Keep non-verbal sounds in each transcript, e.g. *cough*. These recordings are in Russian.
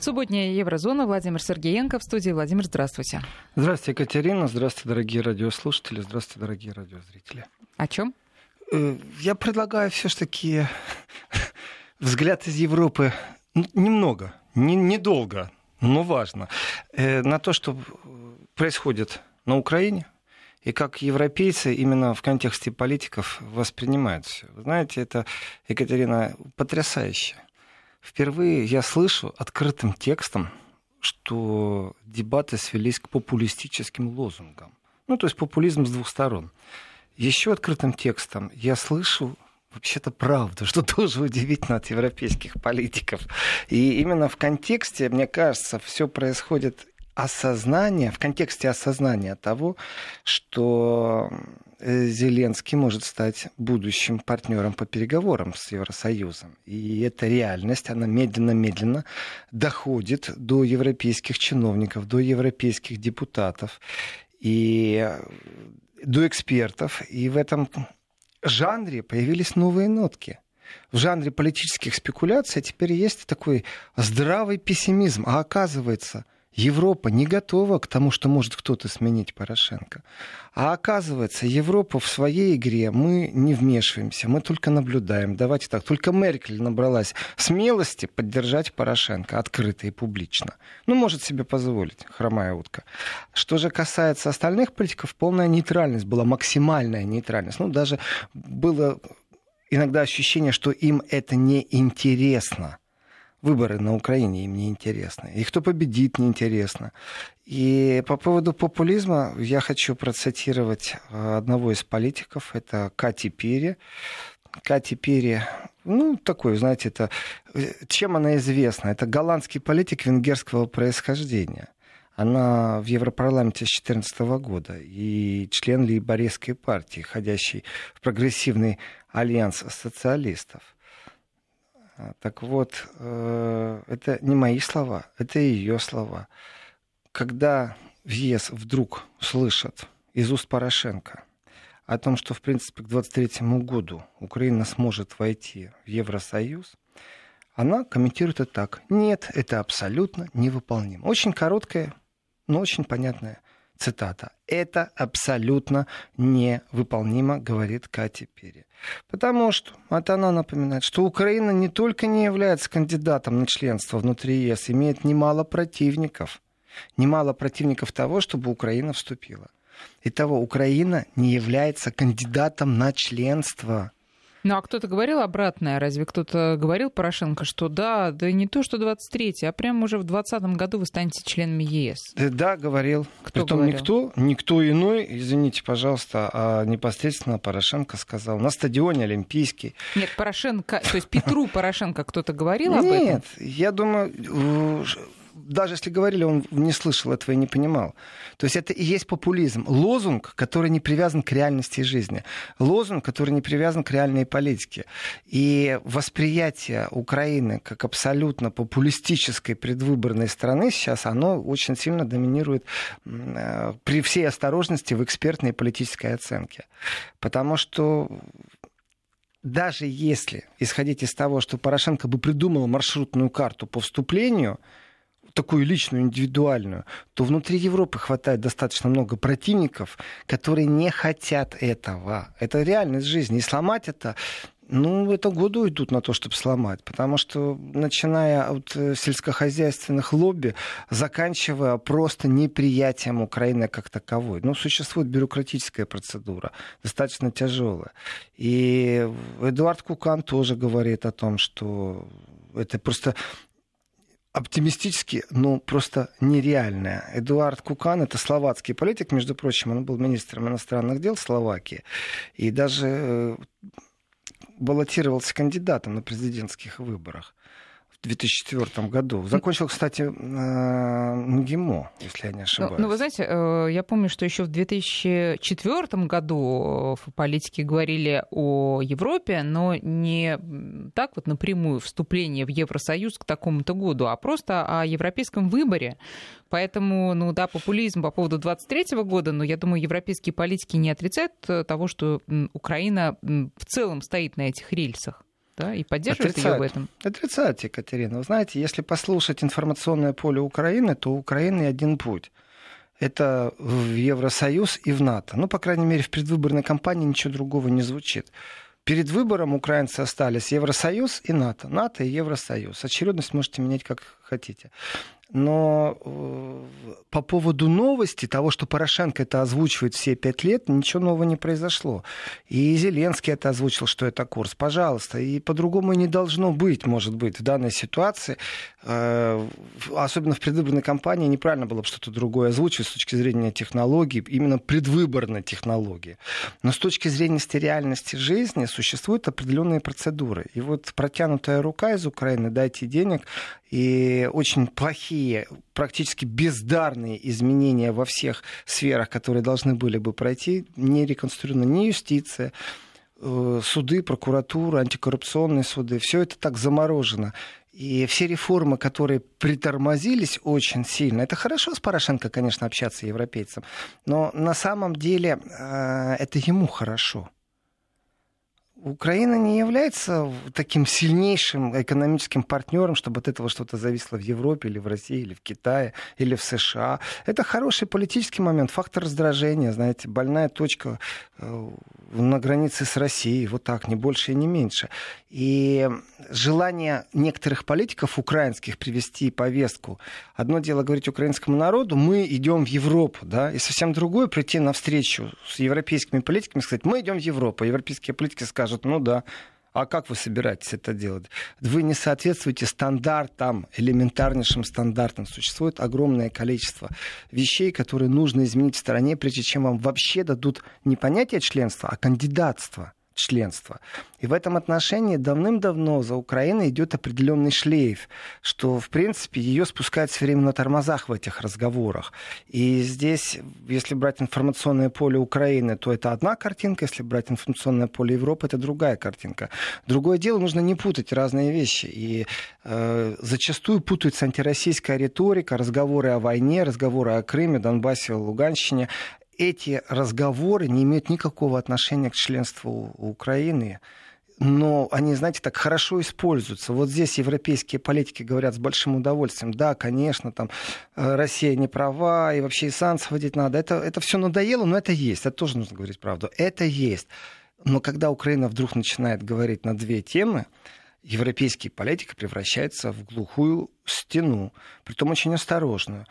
Субботняя Еврозона. Владимир Сергеенко в студии. Владимир, здравствуйте. Здравствуйте, Екатерина. Здравствуйте, дорогие радиослушатели. Здравствуйте, дорогие радиозрители. О чем? Э, я предлагаю все-таки взгляд из Европы немного, недолго, но важно, э, на то, что происходит на Украине, и как европейцы именно в контексте политиков воспринимают все. Вы знаете, это, Екатерина, потрясающе. Впервые я слышу открытым текстом, что дебаты свелись к популистическим лозунгам. Ну, то есть популизм с двух сторон. Еще открытым текстом я слышу вообще-то правду, что тоже удивительно от европейских политиков. И именно в контексте, мне кажется, все происходит осознание, в контексте осознания того, что э, Зеленский может стать будущим партнером по переговорам с Евросоюзом. И эта реальность, она медленно-медленно доходит до европейских чиновников, до европейских депутатов и э, до экспертов. И в этом жанре появились новые нотки в жанре политических спекуляций теперь есть такой здравый пессимизм. А оказывается, Европа не готова к тому, что может кто-то сменить Порошенко. А оказывается, Европа в своей игре, мы не вмешиваемся, мы только наблюдаем. Давайте так, только Меркель набралась смелости поддержать Порошенко открыто и публично. Ну, может себе позволить, хромая утка. Что же касается остальных политиков, полная нейтральность была, максимальная нейтральность. Ну, даже было иногда ощущение, что им это не интересно выборы на Украине им не интересны. И кто победит, не интересно. И по поводу популизма я хочу процитировать э, одного из политиков, это Кати Пири. Кати Пири, ну, такой, знаете, это... Э, чем она известна? Это голландский политик венгерского происхождения. Она в Европарламенте с 2014 года и член лейбористской партии, ходящий в прогрессивный альянс социалистов. А, так вот, э, это не мои слова, это ее слова. Когда в ЕС вдруг слышат из уст Порошенко о том, что, в принципе, к 2023 году Украина сможет войти в Евросоюз, она комментирует это так. Нет, это абсолютно невыполнимо. Очень короткая, но очень понятная цитата. Это абсолютно невыполнимо, говорит Катя Перри. Потому что, вот она напоминает, что Украина не только не является кандидатом на членство внутри ЕС, имеет немало противников. Немало противников того, чтобы Украина вступила. Итого, Украина не является кандидатом на членство. Ну а кто-то говорил обратное? Разве кто-то говорил Порошенко, что да, да не то, что 23-й, а прямо уже в 2020 году вы станете членами ЕС? Да, да говорил. Кто Притом говорил? никто, никто иной, извините, пожалуйста, а непосредственно Порошенко сказал на стадионе Олимпийский. Нет, Порошенко, то есть Петру Порошенко кто-то говорил об этом? Нет, я думаю, даже если говорили, он не слышал этого и не понимал. То есть это и есть популизм. Лозунг, который не привязан к реальности жизни. Лозунг, который не привязан к реальной политике. И восприятие Украины как абсолютно популистической предвыборной страны сейчас, оно очень сильно доминирует э, при всей осторожности в экспертной и политической оценке. Потому что даже если исходить из того, что Порошенко бы придумал маршрутную карту по вступлению, такую личную, индивидуальную, то внутри Европы хватает достаточно много противников, которые не хотят этого. Это реальность жизни. И сломать это ну, это годы уйдут на то, чтобы сломать, потому что, начиная от э, сельскохозяйственных лобби, заканчивая просто неприятием Украины как таковой. Ну, существует бюрократическая процедура, достаточно тяжелая. И Эдуард Кукан тоже говорит о том, что это просто оптимистически, ну, просто нереальное. Эдуард Кукан, это словацкий политик, между прочим, он был министром иностранных дел Словакии, и даже э, баллотировался кандидатом на президентских выборах. 2004 году. Закончил, кстати, МГИМО, если я не ошибаюсь. Ну, ну, вы знаете, э, я помню, что еще в 2004 году в политике говорили о Европе, но не так вот напрямую вступление в Евросоюз к такому-то году, а просто о европейском выборе. Поэтому, ну да, популизм по поводу 23 года, но я думаю, европейские политики не отрицают того, что Украина в целом стоит на этих рельсах. Да, и поддерживает ее в этом. Отрицает, Екатерина. Вы знаете, если послушать информационное поле Украины, то у Украины один путь это в Евросоюз и в НАТО. Ну, по крайней мере, в предвыборной кампании ничего другого не звучит. Перед выбором украинцы остались Евросоюз и НАТО. НАТО и Евросоюз. Очередность можете менять как хотите. Но э, по поводу новости, того, что Порошенко это озвучивает все пять лет, ничего нового не произошло. И Зеленский это озвучил, что это курс. Пожалуйста. И по-другому не должно быть, может быть, в данной ситуации. Э, особенно в предвыборной кампании неправильно было бы что-то другое озвучивать с точки зрения технологий, именно предвыборной технологии. Но с точки зрения реальности жизни существуют определенные процедуры. И вот протянутая рука из Украины, дайте денег, и очень плохие, практически бездарные изменения во всех сферах, которые должны были бы пройти, не реконструирована ни юстиция, э, суды, прокуратура, антикоррупционные суды, все это так заморожено. И все реформы, которые притормозились очень сильно, это хорошо с Порошенко, конечно, общаться европейцам, но на самом деле э, это ему хорошо. Украина не является таким сильнейшим экономическим партнером, чтобы от этого что-то зависло в Европе или в России, или в Китае, или в США. Это хороший политический момент, фактор раздражения, знаете, больная точка э, на границе с Россией, вот так, не больше и не меньше. И желание некоторых политиков украинских привести повестку. Одно дело говорить украинскому народу, мы идем в Европу, да, и совсем другое прийти навстречу с европейскими политиками сказать, мы идем в Европу. Европейские политики скажут, ну да, а как вы собираетесь это делать? Вы не соответствуете стандартам, элементарнейшим стандартам. Существует огромное количество вещей, которые нужно изменить в стране, прежде чем вам вообще дадут не понятие членства, а кандидатство членства. И в этом отношении давным-давно за Украиной идет определенный шлейф, что, в принципе, ее спускают все время на тормозах в этих разговорах. И здесь, если брать информационное поле Украины, то это одна картинка, если брать информационное поле Европы, это другая картинка. Другое дело, нужно не путать разные вещи. И э, зачастую путается антироссийская риторика, разговоры о войне, разговоры о Крыме, Донбассе, Луганщине эти разговоры не имеют никакого отношения к членству Украины но они, знаете, так хорошо используются. Вот здесь европейские политики говорят с большим удовольствием, да, конечно, там э, Россия не права, и вообще и санкции вводить надо. Это, это все надоело, но это есть, это тоже нужно говорить правду. Это есть. Но когда Украина вдруг начинает говорить на две темы, европейские политики превращаются в глухую стену, притом очень осторожную.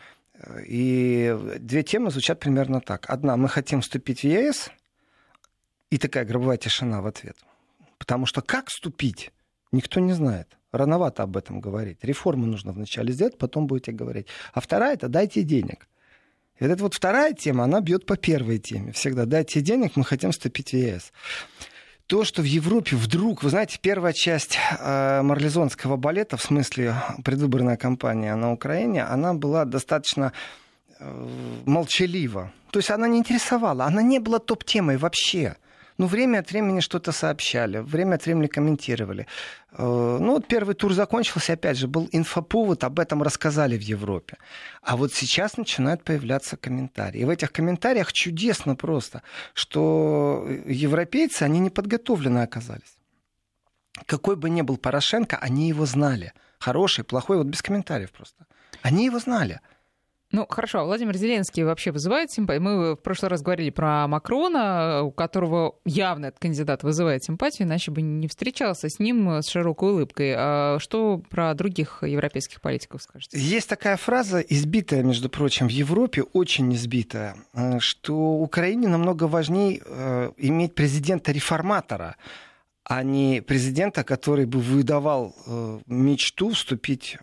И две темы звучат примерно так. Одна, мы хотим вступить в ЕС, и такая гробовая тишина в ответ. Потому что как вступить, никто не знает. Рановато об этом говорить. Реформы нужно вначале сделать, потом будете говорить. А вторая это дайте денег. И вот эта вот вторая тема, она бьет по первой теме. Всегда дайте денег, мы хотим вступить в ЕС то, что в Европе вдруг, вы знаете, первая часть э, марлезонского балета, в смысле предвыборная кампания на Украине, она была достаточно э, молчалива. То есть она не интересовала, она не была топ-темой вообще. Ну, время от времени что-то сообщали, время от времени комментировали. Э, ну, вот первый тур закончился, опять же, был инфоповод, об этом рассказали в Европе. А вот сейчас начинают появляться комментарии. И в этих комментариях чудесно просто, что европейцы, они не подготовлены оказались. Какой бы ни был Порошенко, они его знали. Хороший, плохой, вот без комментариев просто. Они его знали. Ну, хорошо, а Владимир Зеленский вообще вызывает симпатию? Мы в прошлый раз говорили про Макрона, у которого явно этот кандидат вызывает симпатию, иначе бы не встречался с ним с широкой улыбкой. А что про других европейских политиков скажете? Есть такая фраза, избитая, между прочим, в Европе, очень избитая, э, что Украине намного важнее э, иметь президента-реформатора, а не президента, который бы выдавал э, мечту вступить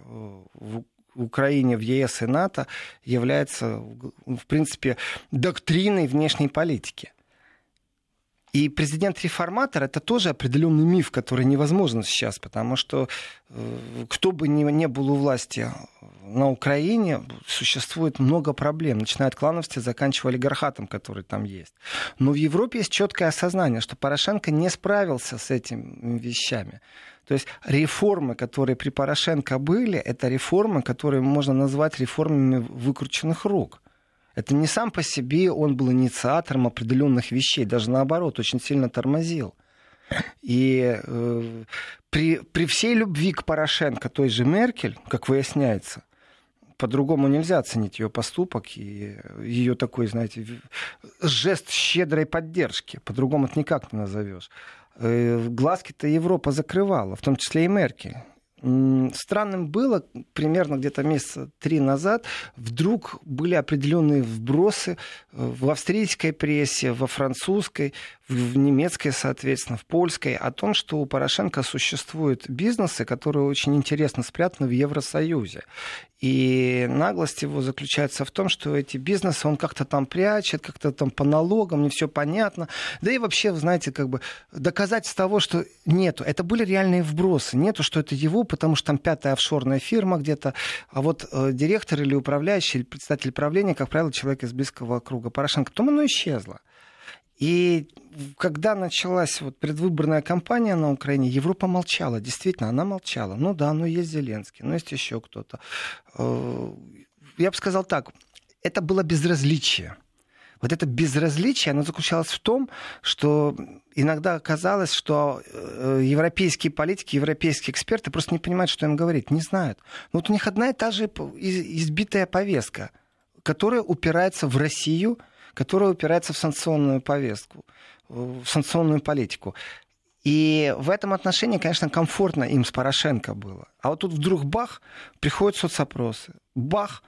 в Украине в ЕС и НАТО является, в принципе, доктриной внешней политики. И президент-реформатор это тоже определенный миф, который невозможен сейчас, потому что э, кто бы ни, ни был у власти на Украине, существует много проблем, начиная от клановости, заканчивая олигархатом, который там есть. Но в Европе есть четкое осознание, что Порошенко не справился с этими вещами. То есть реформы, которые при Порошенко были, это реформы, которые можно назвать реформами выкрученных рук. Это не сам по себе он был инициатором определенных вещей, даже наоборот, очень сильно тормозил. И э, при, при всей любви к Порошенко, той же Меркель, как выясняется, по-другому нельзя оценить ее поступок и ее такой, знаете, жест щедрой поддержки. По-другому это никак не назовешь. Э, глазки-то Европа закрывала, в том числе и Меркель. Странным было, примерно где-то месяца три назад, вдруг были определенные вбросы э, в австрийской прессе, во французской, в немецкой, соответственно, в польской, о том, что у Порошенко существуют бизнесы, которые очень интересно спрятаны в Евросоюзе. И наглость его заключается в том, что эти бизнесы он как-то там прячет, как-то там по налогам, не все понятно. Да и вообще, вы знаете, как бы доказательств того, что нету. Это были реальные вбросы. Нету, что это его, потому что там пятая офшорная фирма где-то. А вот э, директор или управляющий, или представитель правления, как правило, человек из близкого круга Порошенко. Потом оно исчезло. И когда началась вот предвыборная кампания на Украине, Европа молчала. Действительно, она молчала. Ну да, ну есть Зеленский, ну есть еще кто-то. Э, я бы сказал так, это было безразличие. Вот это безразличие, оно заключалось в том, что иногда казалось, что э, европейские политики, европейские эксперты просто не понимают, что им говорить, не знают. Но вот у них одна и та же избитая повестка, которая упирается в Россию – которая упирается в санкционную повестку, в санкционную политику. И в этом отношении, конечно, комфортно им с Порошенко было. А вот тут вдруг бах, приходят соцопросы. Бах,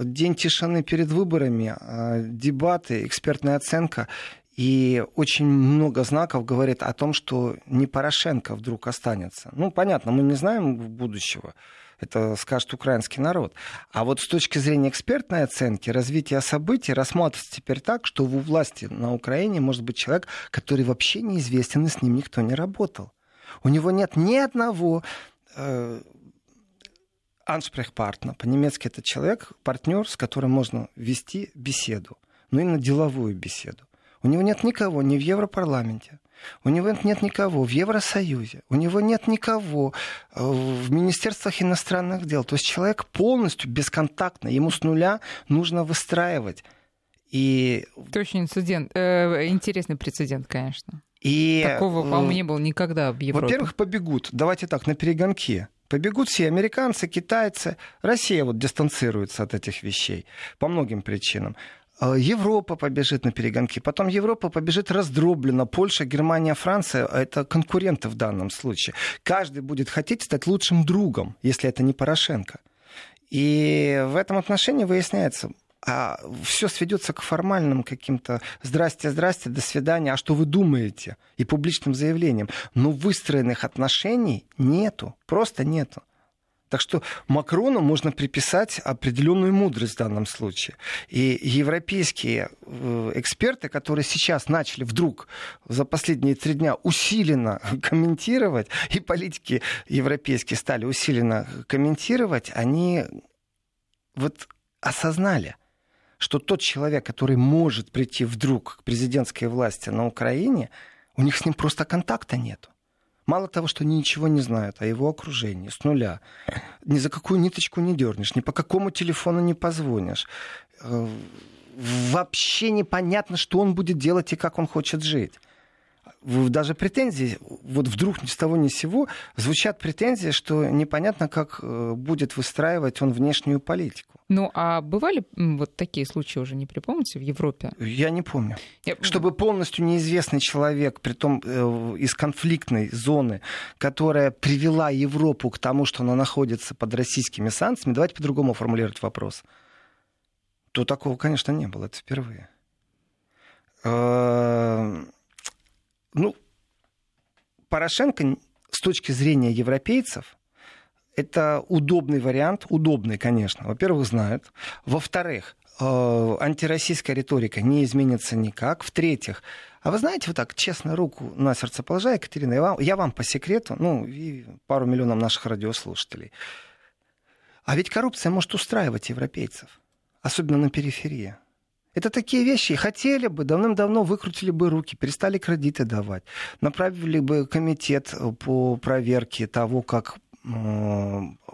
день тишины перед выборами, а, дебаты, экспертная оценка. И очень много знаков говорит о том, что не Порошенко вдруг останется. Ну, понятно, мы не знаем будущего это скажет украинский народ. А вот с точки зрения экспертной оценки, развития событий рассматривается теперь так, что у власти на Украине может быть человек, который вообще неизвестен, и с ним никто не работал. У него нет ни одного э. По-немецки это человек, партнер, с которым можно вести беседу, но именно деловую беседу. У него нет никого ни в Европарламенте, у него нет никого в Евросоюзе, у него нет никого э, в Министерствах иностранных дел. То есть человек полностью бесконтактно, ему с нуля нужно выстраивать. И... Это очень инцидент, э, интересный прецедент, конечно. И, Такого, по-моему, не было никогда в Европе. Во-первых, побегут, давайте так, на перегонке. Побегут все американцы, китайцы. Россия вот дистанцируется от этих вещей по многим причинам. А, Европа побежит на перегонки, потом Европа побежит раздроблена. Польша, Германия, Франция — это конкуренты в данном случае. Каждый будет хотеть стать лучшим другом, если это не Порошенко. И в этом отношении выясняется, а все сведется к формальным каким-то «здрасте, здрасте, до свидания, а что вы думаете?» и публичным заявлением. Но выстроенных отношений нету, просто нету. Так что Макрону можно приписать определенную мудрость в данном случае. И европейские э, эксперты, которые сейчас начали вдруг за последние три дня усиленно *laughs* комментировать, и политики европейские стали усиленно комментировать, они вот осознали, что тот человек, который может прийти вдруг к президентской власти на Украине, у них с ним просто контакта нету. Мало того, что ничего не знают о его окружении с нуля, ни за какую ниточку не дернешь, ни по какому телефону не позвонишь. Э, вообще непонятно, что он будет делать и как он хочет жить даже претензии, вот вдруг ни с того ни с сего, звучат претензии, что непонятно, как э, будет выстраивать он внешнюю политику. Ну, а бывали вот такие случаи уже, не припомните, в Европе? Я не помню. Я... Чтобы полностью неизвестный человек, при том э, из конфликтной зоны, которая привела Европу к тому, что она находится под российскими санкциями, давайте по-другому формулировать вопрос, то такого, конечно, не было. Это впервые. Э, ну, Порошенко с точки зрения европейцев это удобный вариант, удобный, конечно. Во-первых, знают. Во-вторых, э, антироссийская риторика не изменится никак. В-третьих, а вы знаете, вот так, честно, руку на сердце положа, Екатерина, я вам, я вам по секрету, ну, и пару миллионов наших радиослушателей. А ведь коррупция может устраивать европейцев, особенно на периферии. Это такие вещи. Хотели бы, давным-давно выкрутили бы руки, перестали кредиты давать, направили бы комитет по проверке того, как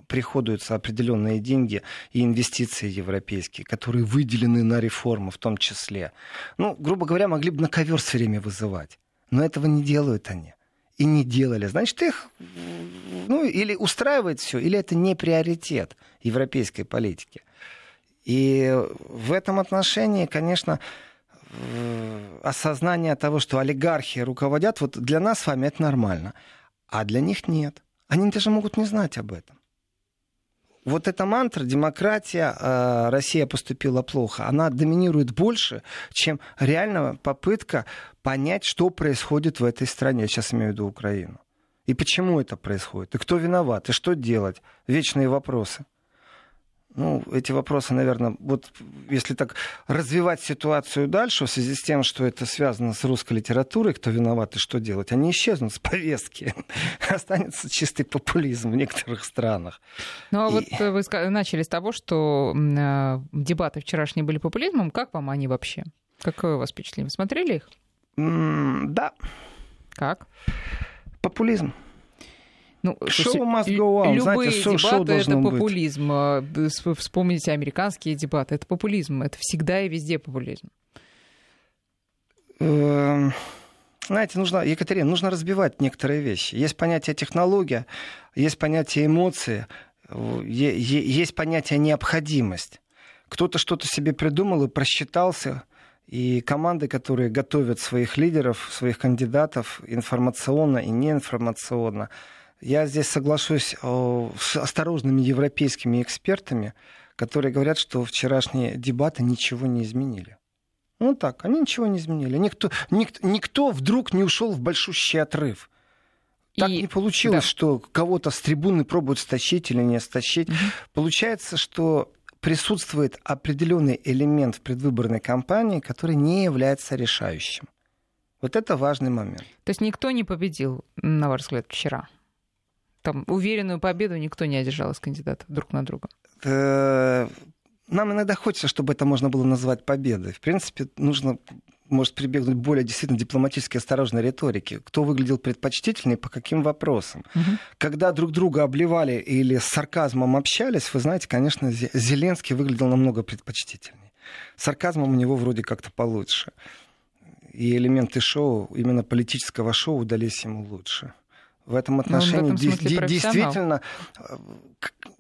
приходуются определенные деньги и инвестиции европейские, которые выделены на реформы в том числе. Ну, грубо говоря, могли бы на ковер все время вызывать. Но этого не делают они. и не делали, значит, их ну, или устраивает все, или это не приоритет европейской политики. И в этом отношении, конечно, осознание того, что олигархи руководят, вот для нас с вами это нормально, а для них нет. Они даже могут не знать об этом. Вот эта мантра «демократия», э, «Россия поступила плохо», она доминирует больше, чем реальная попытка понять, что происходит в этой стране. Я сейчас имею в виду Украину. И почему это происходит, и кто виноват, и что делать. Вечные вопросы. Ну, эти вопросы, наверное, вот если так развивать ситуацию дальше, в связи с тем, что это связано с русской литературой, кто виноват и что делать, они исчезнут с повестки. *laughs* Останется чистый популизм в некоторых странах. Ну, а и... вот вы начали с того, что э, дебаты вчерашние были популизмом. Как вам они вообще? Какое у вас впечатление? Смотрели их? Mm, да. Как? Популизм. Ну, шоу must go on. Любые Знаете, дебаты шоу это популизм. Быть. Вспомните американские дебаты. Это популизм. Это всегда и везде популизм. Эм, знаете, нужно, Екатерина, нужно разбивать некоторые вещи. Есть понятие технология, есть понятие эмоции, есть понятие необходимость. Кто-то что-то себе придумал и просчитался, и команды, которые готовят своих лидеров, своих кандидатов информационно и неинформационно, я здесь соглашусь э, с осторожными европейскими экспертами, которые говорят, что вчерашние дебаты ничего не изменили. Ну так, они ничего не изменили. Никто, никто, никто вдруг не ушел в большущий отрыв. Так и... не получилось, да. что кого-то с трибуны пробуют стащить или не стащить. Угу. Получается, что присутствует определенный элемент в предвыборной кампании, который не является решающим. Вот это важный момент. То есть никто не победил, на ваш взгляд, вчера? Там уверенную победу никто не одержал из кандидатов друг на друга? Э, нам иногда хочется, чтобы это можно было назвать победой. В принципе, нужно может прибегнуть более действительно дипломатически осторожной риторике. Кто выглядел предпочтительнее, по каким вопросам. Угу. Когда друг друга обливали или с сарказмом общались, вы знаете, конечно, Зеленский выглядел намного предпочтительнее. Сарказмом у него вроде как-то получше. И элементы шоу, именно политического шоу, удались ему лучше. В этом отношении в этом действительно э,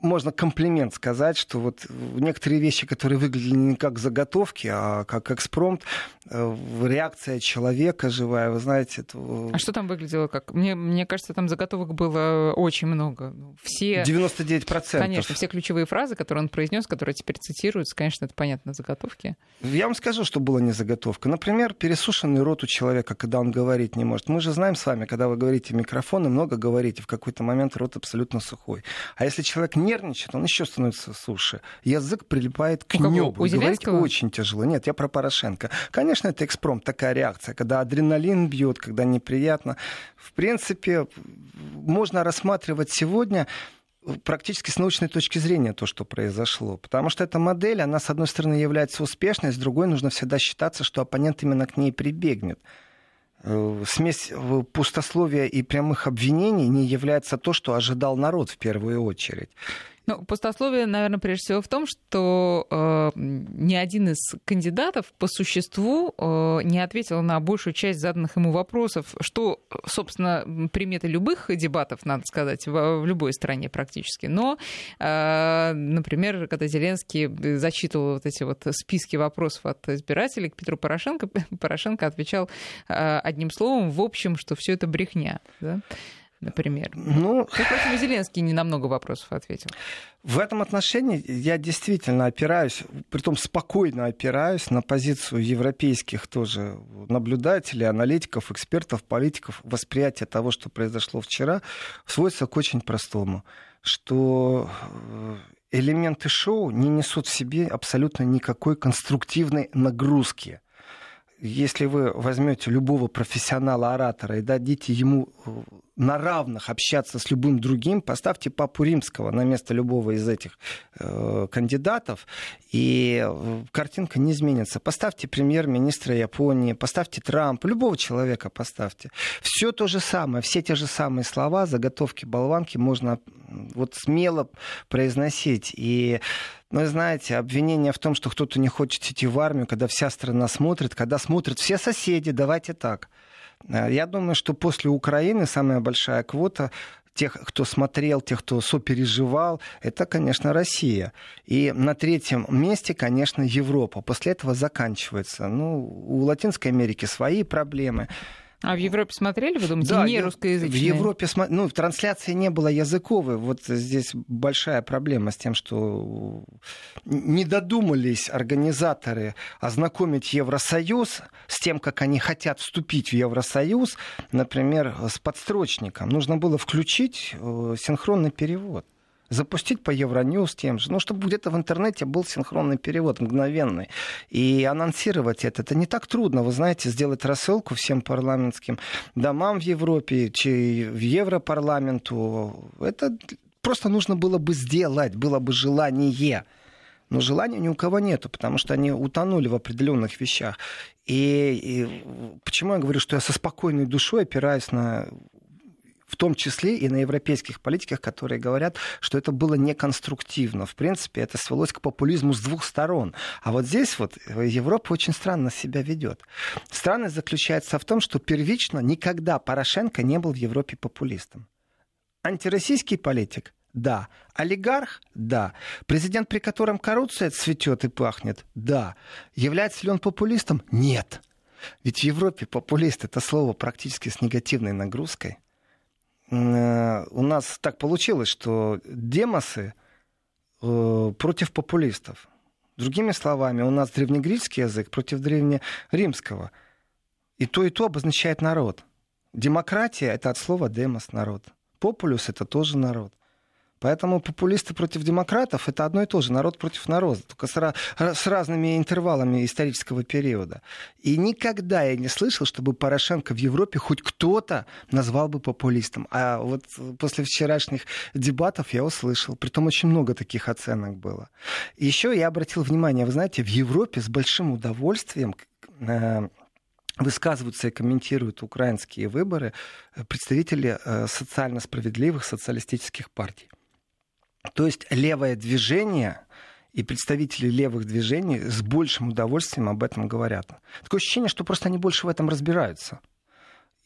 можно комплимент сказать, что вот некоторые вещи, которые выглядели не как заготовки, а как экспромт, э, реакция человека живая, вы знаете. Это... А что там выглядело как? Мне, мне кажется, там заготовок было очень много. Ну, все... 99%. Конечно, все ключевые фразы, которые он произнес, которые теперь цитируются, конечно, это понятно, заготовки. Я вам скажу, что было не заготовка. Например, пересушенный рот у человека, когда он говорить не может. Мы же знаем с вами, когда вы говорите микрофон и много говорите, в какой-то момент рот абсолютно сухой. А если человек не нервничает, он еще становится суше. Язык прилипает к у небу. У говорить очень тяжело. Нет, я про Порошенко. Конечно, это экспромт, такая реакция, когда адреналин бьет, когда неприятно. В принципе, можно рассматривать сегодня практически с научной точки зрения то, что произошло. Потому что эта модель, она, с одной стороны, является успешной, с другой нужно всегда считаться, что оппонент именно к ней прибегнет. Э, смесь э, пустословия и прямых обвинений не является то, что ожидал народ в первую очередь. Ну, пустословие, наверное, прежде всего в том, что э, ни один из кандидатов по существу э, не ответил на большую часть заданных ему вопросов, что, собственно, приметы любых дебатов, надо сказать, в, в любой стране практически. Но, э, например, когда Зеленский зачитывал вот эти вот списки вопросов от избирателей к Петру Порошенко, *laughs* Порошенко отвечал э, одним словом, в общем, что все это брехня. Да? Например. Ну, впрочем, Зеленский не на много вопросов ответил. В этом отношении я действительно опираюсь, притом спокойно опираюсь на позицию европейских тоже наблюдателей, аналитиков, экспертов, политиков. Восприятие того, что произошло вчера, сводится к очень простому, что э, элементы шоу не несут в себе абсолютно никакой конструктивной нагрузки если вы возьмете любого профессионала-оратора и дадите ему э, на равных общаться с любым другим, поставьте папу римского на место любого из этих э, кандидатов, и э, картинка не изменится. Поставьте премьер-министра Японии, поставьте Трампа, любого человека поставьте. Все то же самое, все те же самые слова, заготовки, болванки можно вот смело произносить. И ну, знаете, обвинение в том, что кто-то не хочет идти в армию, когда вся страна смотрит, когда смотрят все соседи, давайте так. Я думаю, что после Украины самая большая квота тех, кто смотрел, тех, кто сопереживал, это, конечно, Россия. И на третьем месте, конечно, Европа. После этого заканчивается. Ну, у Латинской Америки свои проблемы. А в Европе смотрели, вы думаете, да, не русскоязычные? В Европе, ну, трансляции не было языковой. Вот здесь большая проблема с тем, что не додумались организаторы ознакомить Евросоюз с тем, как они хотят вступить в Евросоюз, например, с подстрочником. Нужно было включить э, синхронный перевод запустить по Евроньюз тем же, ну, чтобы где-то в интернете был синхронный перевод мгновенный. И анонсировать это, это не так трудно, вы знаете, сделать рассылку всем парламентским домам в Европе, в Европарламенту. Это просто нужно было бы сделать, было бы желание. Но желания ни у кого нету, потому что они утонули в определенных вещах. И, и почему я говорю, что я со спокойной душой опираюсь на в том числе и на европейских политиках, которые говорят, что это было неконструктивно. В принципе, это свелось к популизму с двух сторон. А вот здесь вот Европа очень странно себя ведет. Странность заключается в том, что первично никогда Порошенко не был в Европе популистом. Антироссийский политик да. Олигарх? Да. Президент, при котором коррупция цветет и пахнет? Да. Является ли он популистом? Нет. Ведь в Европе популист это слово практически с негативной нагрузкой. Э, у нас так получилось, что демосы э, против популистов. Другими словами, у нас древнегреческий язык против древнеримского. И то, и то обозначает народ. Демократия — это от слова демос — народ. Популюс — это тоже народ. Поэтому популисты против демократов это одно и то же, народ против народа, только с, с разными интервалами исторического периода. И никогда я не слышал, чтобы Порошенко в Европе хоть кто-то назвал бы популистом. А вот после вчерашних дебатов я услышал, притом очень много таких оценок было. Еще я обратил внимание, вы знаете, в Европе с большим удовольствием э, высказываются и комментируют украинские выборы представители э, социально справедливых социалистических партий. То есть левое движение и представители левых движений с большим удовольствием об этом говорят. Такое ощущение, что просто они больше в этом разбираются.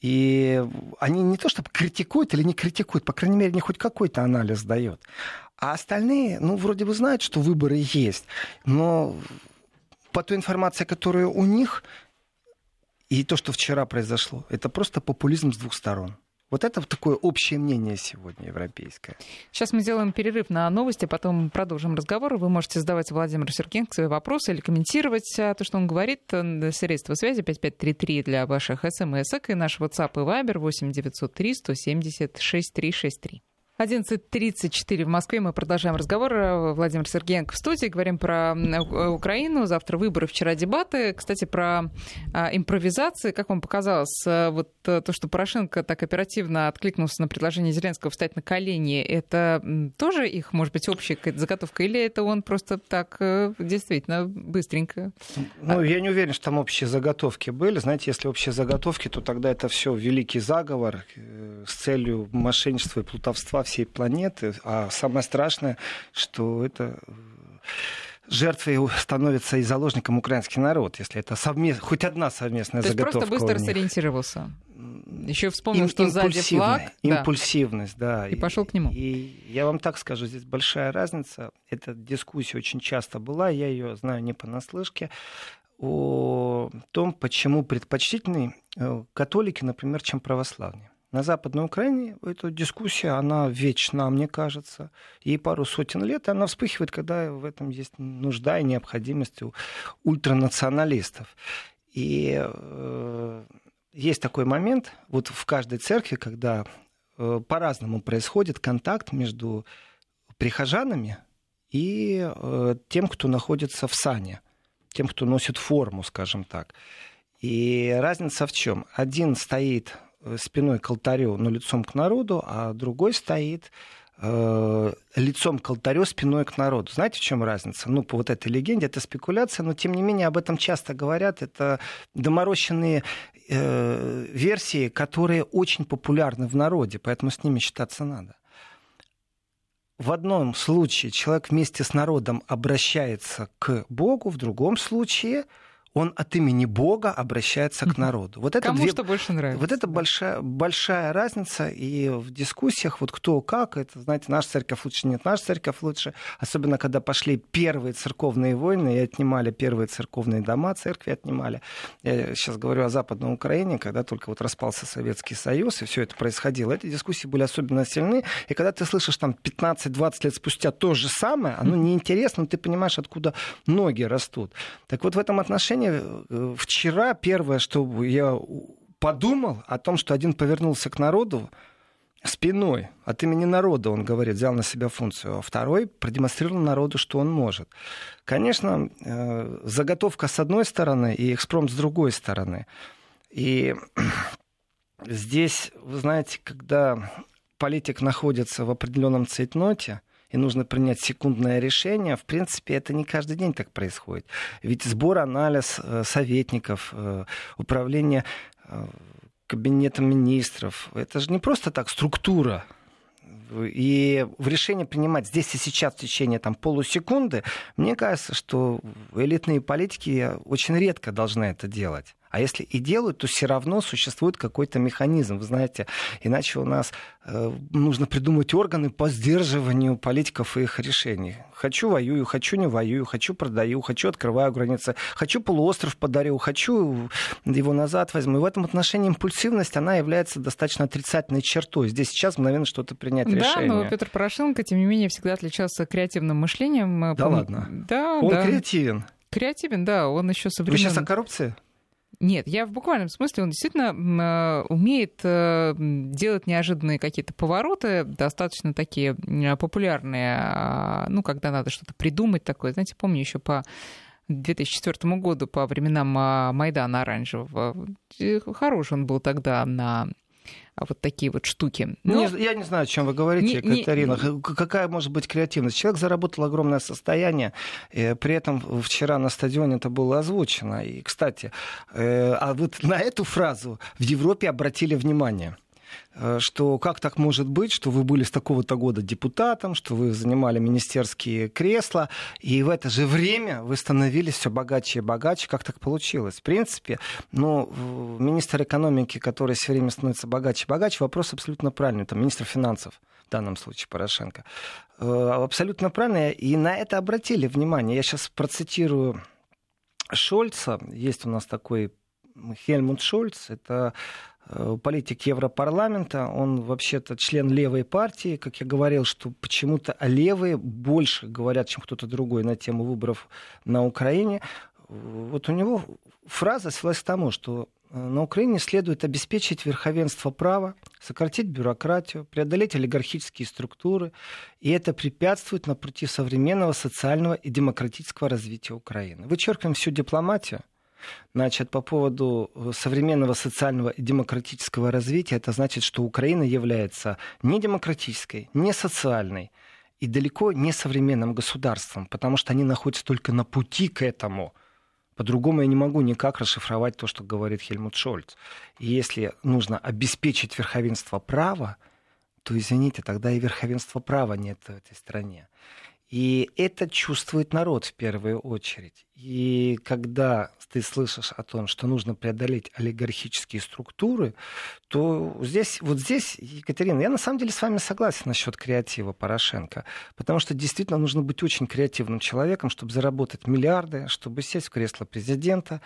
И они не то чтобы критикуют или не критикуют, по крайней мере, они хоть какой-то анализ дают. А остальные, ну, вроде бы знают, что выборы есть, но по той информации, которая у них, и то, что вчера произошло, это просто популизм с двух сторон. Вот это такое общее мнение сегодня европейское. Сейчас мы сделаем перерыв на новости, потом продолжим разговор. Вы можете задавать Владимиру Сергеенко свои вопросы или комментировать а, то, что он говорит. Средства связи 5533 для ваших смс и наш WhatsApp и Viber 8903 170 6363. 11.34 в Москве. Мы продолжаем разговор. Владимир Сергеенко в студии. Говорим про Украину. Завтра выборы, вчера дебаты. Кстати, про а, импровизации. Как вам показалось, э, вот э, то, что Порошенко так оперативно откликнулся на предложение Зеленского встать на колени, это тоже их, может быть, общая заготовка? Или это он просто так э, действительно быстренько? Ну, я не уверен, что там общие заготовки были. Знаете, если общие заготовки, то тогда это все великий заговор с целью мошенничества и плутовства всей планеты. А самое страшное, что это э, жертвой становится и заложником украинский народ, если это совмест... хоть одна совместная То заготовка. То есть просто быстро сориентировался. Еще вспомнил, Им, что сзади флаг. Импульсивность, да. да. И, и пошел к нему. И я вам так скажу, здесь большая разница. Эта дискуссия очень часто была, я ее знаю не понаслышке о том, почему предпочтительны э, католики, например, чем православные. На Западной Украине эта дискуссия, она вечна, мне кажется. И пару сотен лет она вспыхивает, когда в этом есть нужда и необходимость у ультранационалистов. И э, есть такой момент вот в каждой церкви, когда э, по-разному происходит контакт между прихожанами и э, тем, кто находится в сане, тем, кто носит форму, скажем так. И разница в чем? Один стоит спиной к алтарю, но лицом к народу, а другой стоит э, лицом к алтарю, спиной к народу. Знаете, в чем разница? Ну, по вот этой легенде, это спекуляция, но тем не менее об этом часто говорят. Это доморощенные э, версии, которые очень популярны в народе, поэтому с ними считаться надо. В одном случае человек вместе с народом обращается к Богу, в другом случае он от имени Бога обращается к народу. Вот это Кому две... что больше нравится. Вот это большая, большая разница, и в дискуссиях вот кто как, это, знаете, наша церковь лучше, нет, наша церковь лучше, особенно когда пошли первые церковные войны и отнимали первые церковные дома, церкви отнимали. Я сейчас говорю о Западной Украине, когда только вот распался Советский Союз, и все это происходило. Эти дискуссии были особенно сильны, и когда ты слышишь там 15-20 лет спустя то же самое, оно неинтересно, ты понимаешь, откуда ноги растут. Так вот в этом отношении Э, вчера первое, что я подумал о том, что один повернулся к народу спиной, от имени народа, он говорит, взял на себя функцию, а второй продемонстрировал народу, что он может. Конечно, э, заготовка с одной стороны и экспромт с другой стороны. И *clears throat* здесь, вы знаете, когда политик находится в определенном цейтноте, и нужно принять секундное решение, в принципе, это не каждый день так происходит. Ведь сбор, анализ э, советников, э, управление э, кабинетом министров, это же не просто так структура, и в решение принимать здесь и сейчас в течение там, полусекунды, мне кажется, что элитные политики очень редко должны это делать. А если и делают, то все равно существует какой-то механизм. Вы знаете, иначе у нас э, нужно придумать органы по сдерживанию политиков и их решений. Хочу воюю, хочу не воюю, хочу продаю, хочу открываю границы, хочу полуостров подарю, хочу его назад возьму. И в этом отношении импульсивность, она является достаточно отрицательной чертой. Здесь сейчас мгновенно что-то принять да, решение. Да, но Петр Порошенко, тем не менее, всегда отличался креативным мышлением. Да Пом... ладно? Да, Он да. креативен. Креативен, да, он еще современный. Вы сейчас о коррупции? Нет, я в буквальном смысле, он действительно э, умеет э, делать неожиданные какие-то повороты, достаточно такие популярные, а, ну, когда надо что-то придумать такое. Знаете, помню еще по 2004 году, по временам а, Майдана Оранжевого. Э, хороший он был тогда на вот такие вот штуки. Но... Не, я не знаю, о чем вы говорите, не, Екатерина. Не... Какая может быть креативность? Человек заработал огромное состояние, и при этом вчера на стадионе это было озвучено. И, кстати, э, а вот на эту фразу в Европе обратили внимание. Э, что как так может быть, что вы были с такого-то года депутатом, что вы занимали министерские кресла, и в это же время вы становились все богаче и богаче. Как так получилось? В принципе, ну, министр экономики, который все время становится богаче и богаче, вопрос абсолютно правильный. Там министр финансов в данном случае Порошенко. Э, абсолютно правильно, и на это обратили внимание. Я сейчас процитирую Шольца. Есть у нас такой Хельмут Шольц. Это Э, политик Европарламента, он вообще-то член левой партии, как я говорил, что почему-то левые больше говорят, чем кто-то другой на тему выборов на Украине. Вот у него фраза свелась к тому, что э, на Украине следует обеспечить верховенство права, сократить бюрократию, преодолеть олигархические структуры, и это препятствует на пути современного социального и демократического развития Украины. Вычеркиваем всю дипломатию – Значит, по поводу э, современного социального и демократического развития, это значит, что Украина является не демократической, не социальной и далеко не современным государством, потому что они находятся только на пути к этому. По-другому я не могу никак расшифровать то, что говорит Хельмут Шольц. И если нужно обеспечить верховенство права, то, извините, тогда и верховенства права нет в этой стране. И это чувствует народ в первую очередь. И когда ты слышишь о том, что нужно преодолеть олигархические структуры, то здесь, вот здесь, Екатерина, я на самом деле с вами согласен насчет креатива Порошенко, потому что действительно нужно быть очень креативным человеком, чтобы заработать миллиарды, чтобы сесть в кресло президента,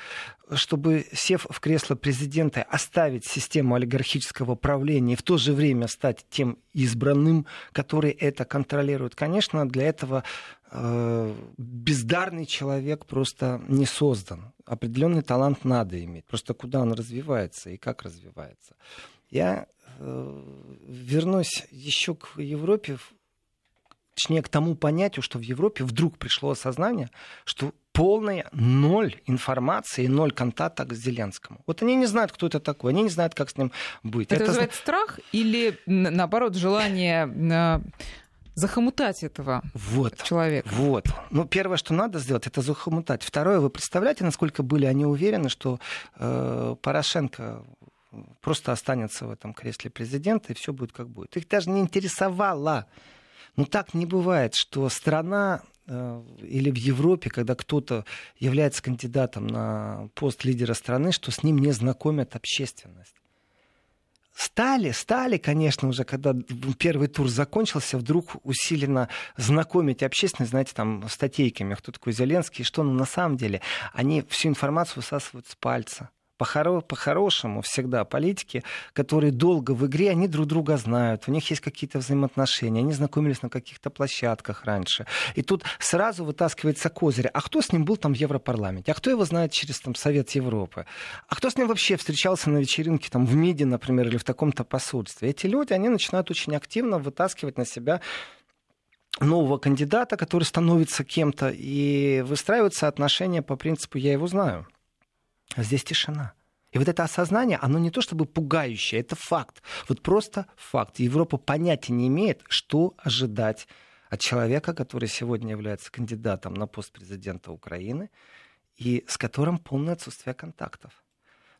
чтобы, сев в кресло президента, оставить систему олигархического правления и в то же время стать тем избранным, который это контролирует. Конечно, для этого бездарный человек просто не создан. Определенный талант надо иметь. Просто куда он развивается и как развивается. Я э, вернусь еще к Европе, точнее к тому понятию, что в Европе вдруг пришло осознание, что полная ноль информации ноль контакта к Зеленскому. Вот они не знают, кто это такой, они не знают, как с ним быть. Это, это вызывает страх или, наоборот, желание э, захомутать этого вот, человека. Вот. Ну, первое, что надо сделать, это захомутать. Второе, вы представляете, насколько были они уверены, что э, Порошенко просто останется в этом кресле президента, и все будет как будет. Их даже не интересовало. Ну, так не бывает, что страна э, или в Европе, когда кто-то является кандидатом на пост лидера страны, что с ним не знакомят общественность. Стали, стали, конечно, уже, когда первый тур закончился, вдруг усиленно знакомить общественность, знаете, там, статейками, кто такой Зеленский, что, ну, на самом деле, они всю информацию высасывают с пальца по-хорошему всегда политики, которые долго в игре, они друг друга знают, у них есть какие-то взаимоотношения, они знакомились на каких-то площадках раньше. И тут сразу вытаскивается козырь. А кто с ним был там в Европарламенте? А кто его знает через там, Совет Европы? А кто с ним вообще встречался на вечеринке там, в МИДе, например, или в таком-то посольстве? Эти люди, они начинают очень активно вытаскивать на себя нового кандидата, который становится кем-то, и выстраиваются отношения по принципу «я его знаю». А здесь тишина. И вот это осознание, оно не то чтобы пугающее, это факт. Вот просто факт. Европа понятия не имеет, что ожидать от человека, который сегодня является кандидатом на пост президента Украины и с которым полное отсутствие контактов.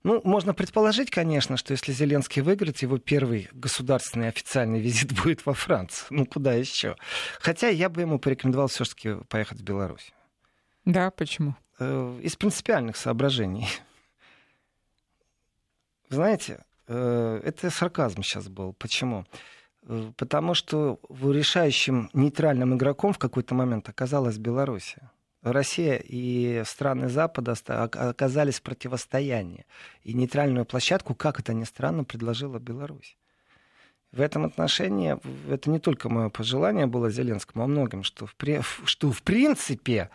Ну, можно предположить, конечно, что если Зеленский выиграет, его первый государственный официальный *laughs* визит будет во Францию. Ну, куда еще? Хотя я бы ему порекомендовал все-таки поехать в Беларусь. Да, почему? Э, из принципиальных соображений. *laughs* Знаете, э, это сарказм сейчас был. Почему? Э, потому что решающим нейтральным игроком в какой-то момент оказалась Белоруссия. Россия и страны Запада оказались в противостоянии. И нейтральную площадку, как это ни странно, предложила Беларусь. В этом отношении это не только мое пожелание было Зеленскому, а многим, что в, что в принципе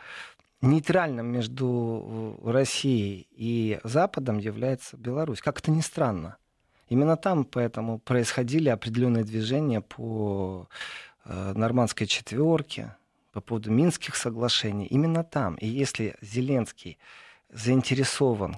нейтральным между э, Россией и Западом является Беларусь. Как это ни странно. Именно там поэтому происходили определенные движения по э, нормандской четверке, по поводу Минских соглашений. Именно там. И если Зеленский заинтересован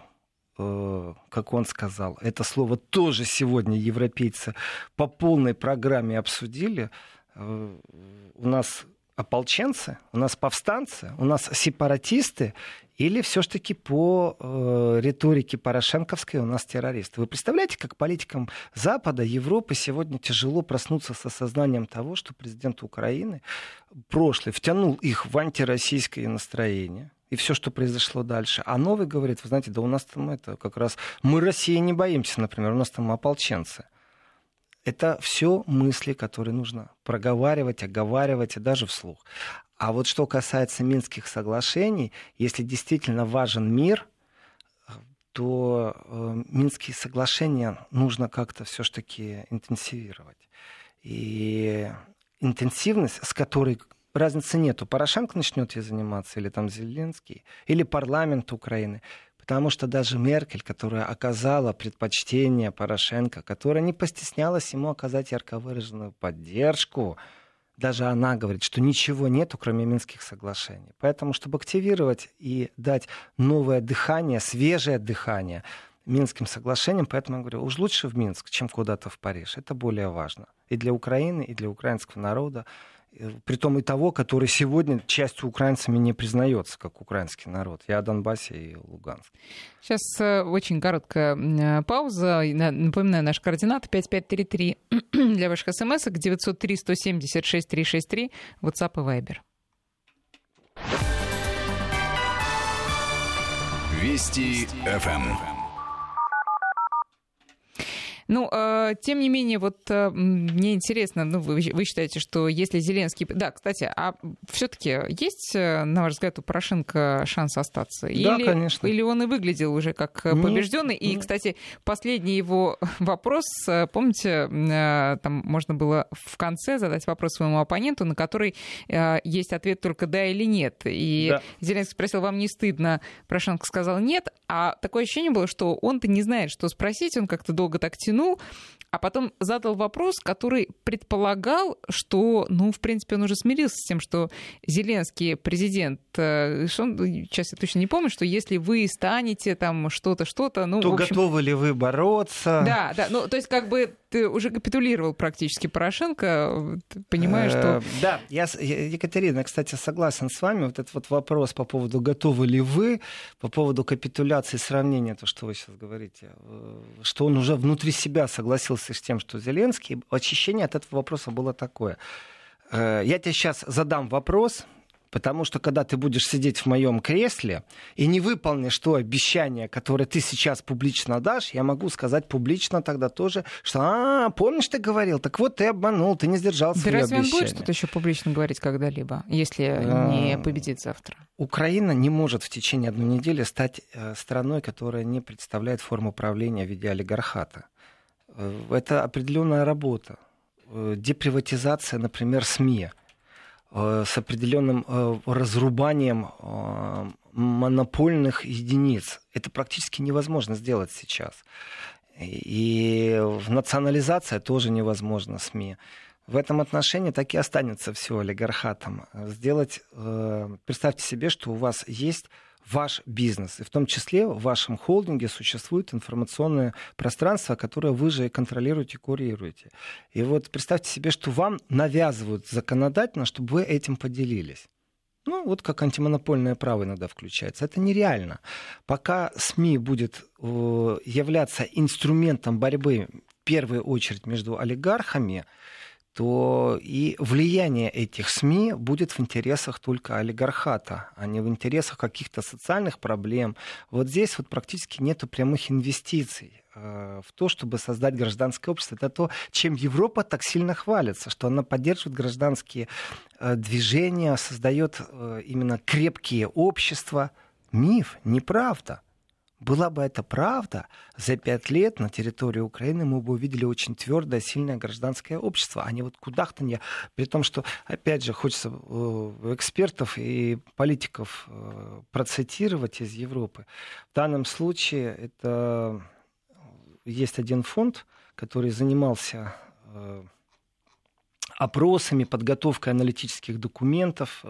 э, как он сказал, это слово тоже сегодня европейцы по полной программе обсудили. У нас ополченцы, у нас повстанцы, у нас сепаратисты, или все-таки по э, риторике Порошенковской у нас террористы. Вы представляете, как политикам Запада, Европы сегодня тяжело проснуться с осознанием того, что президент Украины прошлый втянул их в антироссийское настроение, и все, что произошло дальше. А новый говорит, вы знаете, да у нас там это как раз... Мы России не боимся, например, у нас там ополченцы. Это все мысли, которые нужно проговаривать, оговаривать и даже вслух. А вот что касается Минских соглашений, если действительно важен мир, то э, Минские соглашения нужно как-то все-таки интенсивировать. И интенсивность, с которой разницы нету. Порошенко начнет ей заниматься, или там Зеленский, или парламент Украины. Потому что даже Меркель, которая оказала предпочтение Порошенко, которая не постеснялась ему оказать ярко выраженную поддержку, даже она говорит, что ничего нету, кроме Минских соглашений. Поэтому, чтобы активировать и дать новое дыхание, свежее дыхание Минским соглашениям, поэтому я говорю, уж лучше в Минск, чем куда-то в Париж. Это более важно. И для Украины, и для украинского народа притом и того, который сегодня частью украинцами не признается как украинский народ. Я о Донбассе и Луганск. Сейчас э, очень короткая э, пауза. Напоминаю, наш координат 5533 для ваших смс 903 176 363 WhatsApp и Viber. Вести ФМ. Ну, э, тем не менее, вот э, мне интересно, ну, вы, вы считаете, что если Зеленский... Да, кстати, а все-таки есть, э, на ваш взгляд, у Порошенко шанс остаться? Да, или, конечно. Или он и выглядел уже как побежденный? И, кстати, последний его *laughs* вопрос, э, помните, э, там можно было в конце задать вопрос своему оппоненту, на который э, есть ответ только да или нет. И да. Зеленский спросил, вам не стыдно? Порошенко сказал нет, а такое ощущение было, что он-то не знает, что спросить, он как-то долго так тянул, упомянул, а потом задал вопрос, который предполагал, что, ну, в принципе, он уже смирился с тем, что Зеленский президент, э, что он, сейчас я точно не помню, что если вы станете там что-то, что-то, ну, то общем... готовы ли вы бороться? Да, да, ну, то есть как бы ты уже капитулировал практически Порошенко, понимаешь, что... Э, да, я, Екатерина, кстати, согласен с вами. Вот этот вот вопрос по поводу готовы ли вы, по поводу капитуляции, сравнения, то, что вы сейчас говорите, э, что он уже внутри себя согласился с тем, что Зеленский, очищение от этого вопроса было такое. Э, я тебе сейчас задам вопрос, Потому что когда ты будешь сидеть в моем кресле и не выполнишь то обещание, которое ты сейчас публично дашь, я могу сказать публично тогда тоже, что а, помнишь, ты говорил, так вот ты обманул, ты не сдержал да свои разве обещания. он будет что-то еще публично говорить когда-либо, если а... не победит завтра? Украина не может в течение одной недели стать э, страной, которая не представляет форму правления в виде олигархата. Э, это определенная работа. Э, деприватизация, например, СМИ – Э, с определенным разрубанием монопольных единиц. Это практически невозможно сделать сейчас. И национализация тоже невозможна СМИ. В этом отношении так и останется все олигархатом. Сделать, представьте себе, что у вас есть ваш бизнес. И в том числе в вашем холдинге существует информационное пространство, которое вы же контролируете, курируете. И вот представьте себе, что вам навязывают законодательно, чтобы вы этим поделились. Ну, вот как антимонопольное право иногда включается. Это нереально. Пока СМИ будет э, являться инструментом борьбы в первую очередь между олигархами, то и влияние этих СМИ будет в интересах только олигархата, а не в интересах каких-то социальных проблем. Вот здесь вот практически нет прямых инвестиций э, в то, чтобы создать гражданское общество. Это то, чем Европа так сильно хвалится, что она поддерживает гражданские э, движения, создает э, именно крепкие общества. Миф, неправда. Была бы это правда, за пять лет на территории Украины мы бы увидели очень твердое, сильное гражданское общество, а не вот кудахтанье, при том, что, опять же, хочется э, экспертов и политиков э, процитировать из Европы. В данном случае это есть один фонд, который занимался э, опросами, подготовкой аналитических документов,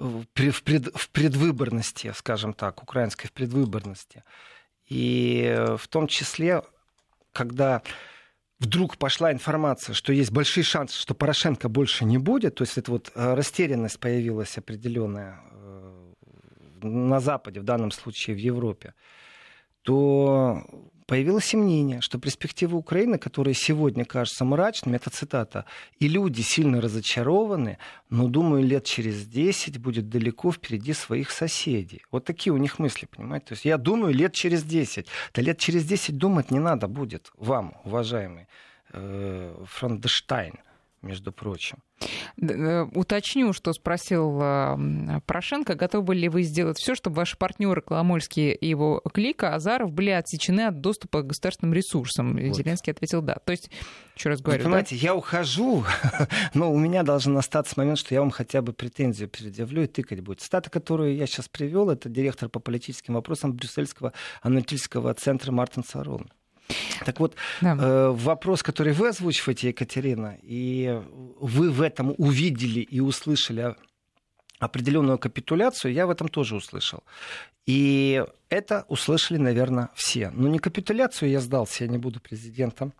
в, пред, в предвыборности, скажем так, украинской в предвыборности. И в том числе, когда вдруг пошла информация, что есть большие шансы, что Порошенко больше не будет, то есть это вот э, растерянность появилась определенная э, на Западе, в данном случае в Европе, то появилось мнение, что перспективы Украины, которые сегодня кажутся мрачными, это цитата, и люди сильно разочарованы, но, думаю, лет через 10 будет далеко впереди своих соседей. Вот такие у них мысли, понимаете? То есть я думаю, лет через 10. Да лет через 10 думать не надо будет вам, уважаемый э, Франдештайн между прочим. Э, уточню, что спросил э, Порошенко. Готовы ли вы сделать все, чтобы ваши партнеры Коломольские и его клика Азаров были отсечены от доступа к государственным ресурсам? Вот. Зеленский ответил да. То есть, еще раз говорю... Вы понимаете, да? я ухожу, *laughs* но у меня должен остаться момент, что я вам хотя бы претензию предъявлю и тыкать будет. Стата, которую я сейчас привел, это директор по политическим вопросам Брюссельского аналитического центра Мартин Сарон. Так вот, да. э, вопрос, который вы озвучиваете, Екатерина, и вы в этом увидели и услышали определенную капитуляцию, я в этом тоже услышал. И это услышали, наверное, все. Но не капитуляцию я сдался, я не буду президентом,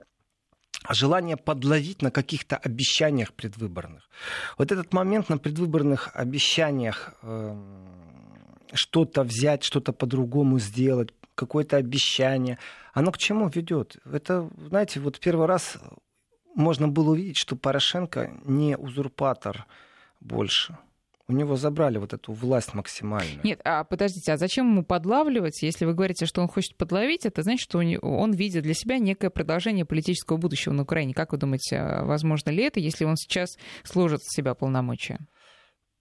а желание подловить на каких-то обещаниях предвыборных. Вот этот момент на предвыборных обещаниях э, что-то взять, что-то по-другому сделать, какое-то обещание. Оно к чему ведет? Это, знаете, вот первый раз можно было увидеть, что Порошенко не узурпатор больше. У него забрали вот эту власть максимальную. Нет, а подождите, а зачем ему подлавливать? Если вы говорите, что он хочет подловить, это значит, что он видит для себя некое продолжение политического будущего на Украине. Как вы думаете, а возможно ли это, если он сейчас сложит с себя полномочия?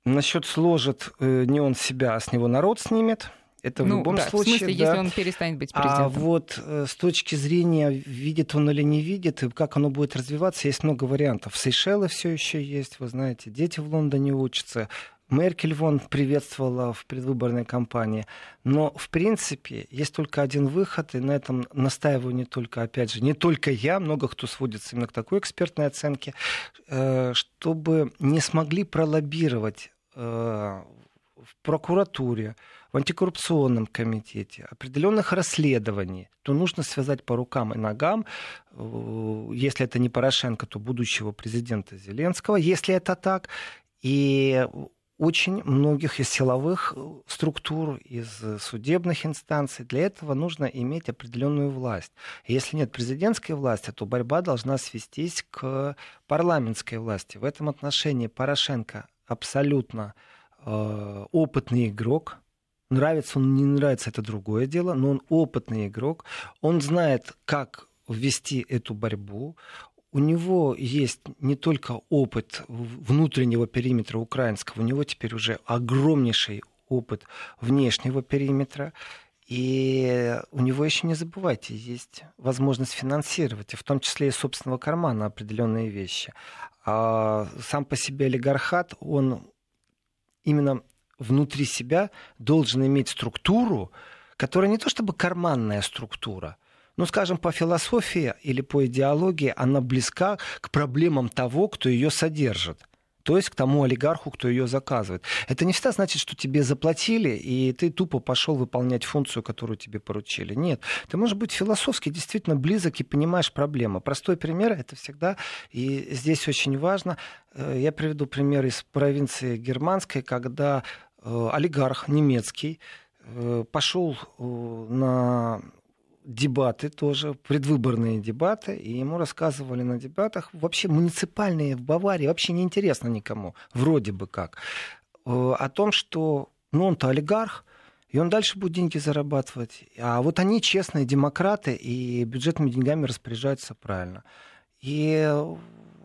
Насчет сложит э, не он себя, а с него народ снимет. Это ну, в любом да, случае. В смысле, да. если он перестанет быть а президентом. А вот э, с точки зрения, видит он или не видит, и как оно будет развиваться, есть много вариантов. Сейшелы все еще есть, вы знаете, дети в Лондоне учатся. Меркель вон приветствовала в предвыборной кампании. Но, в принципе, есть только один выход, и на этом настаиваю не только, опять же, не только я, много кто сводится именно к такой экспертной оценке, э, чтобы не смогли пролоббировать э, в прокуратуре, в антикоррупционном комитете, определенных расследований, то нужно связать по рукам и ногам, э, если это не Порошенко, то будущего президента Зеленского, если это так, и очень многих из силовых структур, из судебных инстанций. Для этого нужно иметь определенную власть. Если нет президентской власти, то борьба должна свестись к парламентской власти. В этом отношении Порошенко абсолютно э, опытный игрок. Нравится он, не нравится, это другое дело, но он опытный игрок. Он знает, как ввести эту борьбу. У него есть не только опыт внутреннего периметра украинского, у него теперь уже огромнейший опыт внешнего периметра. И у него еще не забывайте, есть возможность финансировать, в том числе и собственного кармана определенные вещи. А сам по себе олигархат, он именно внутри себя должен иметь структуру, которая не то чтобы карманная структура, ну, скажем, по философии или по идеологии она близка к проблемам того, кто ее содержит то есть к тому олигарху, кто ее заказывает. Это не всегда значит, что тебе заплатили, и ты тупо пошел выполнять функцию, которую тебе поручили. Нет, ты можешь быть философски действительно близок и понимаешь проблему. Простой пример это всегда, и здесь очень важно, э, я приведу пример из провинции германской, когда олигарх немецкий э, пошел на дебаты тоже, предвыборные дебаты, и ему рассказывали на дебатах, вообще муниципальные в Баварии, вообще неинтересно никому, вроде бы как, э, о том, что ну, он-то олигарх, и он дальше будет деньги зарабатывать. А вот они честные демократы, и бюджетными деньгами распоряжаются правильно. И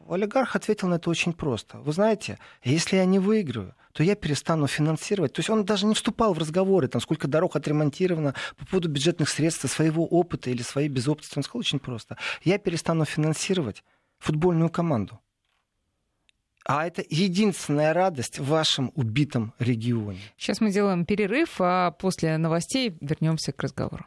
олигарх ответил на это очень просто. Вы знаете, если я не выиграю, то я перестану финансировать. То есть он даже не вступал в разговоры, там, сколько дорог отремонтировано по поводу бюджетных средств, своего опыта или своей безопытности. Он сказал очень просто. Я перестану финансировать футбольную команду. А это единственная радость в вашем убитом регионе. Сейчас мы делаем перерыв, а после новостей вернемся к разговору.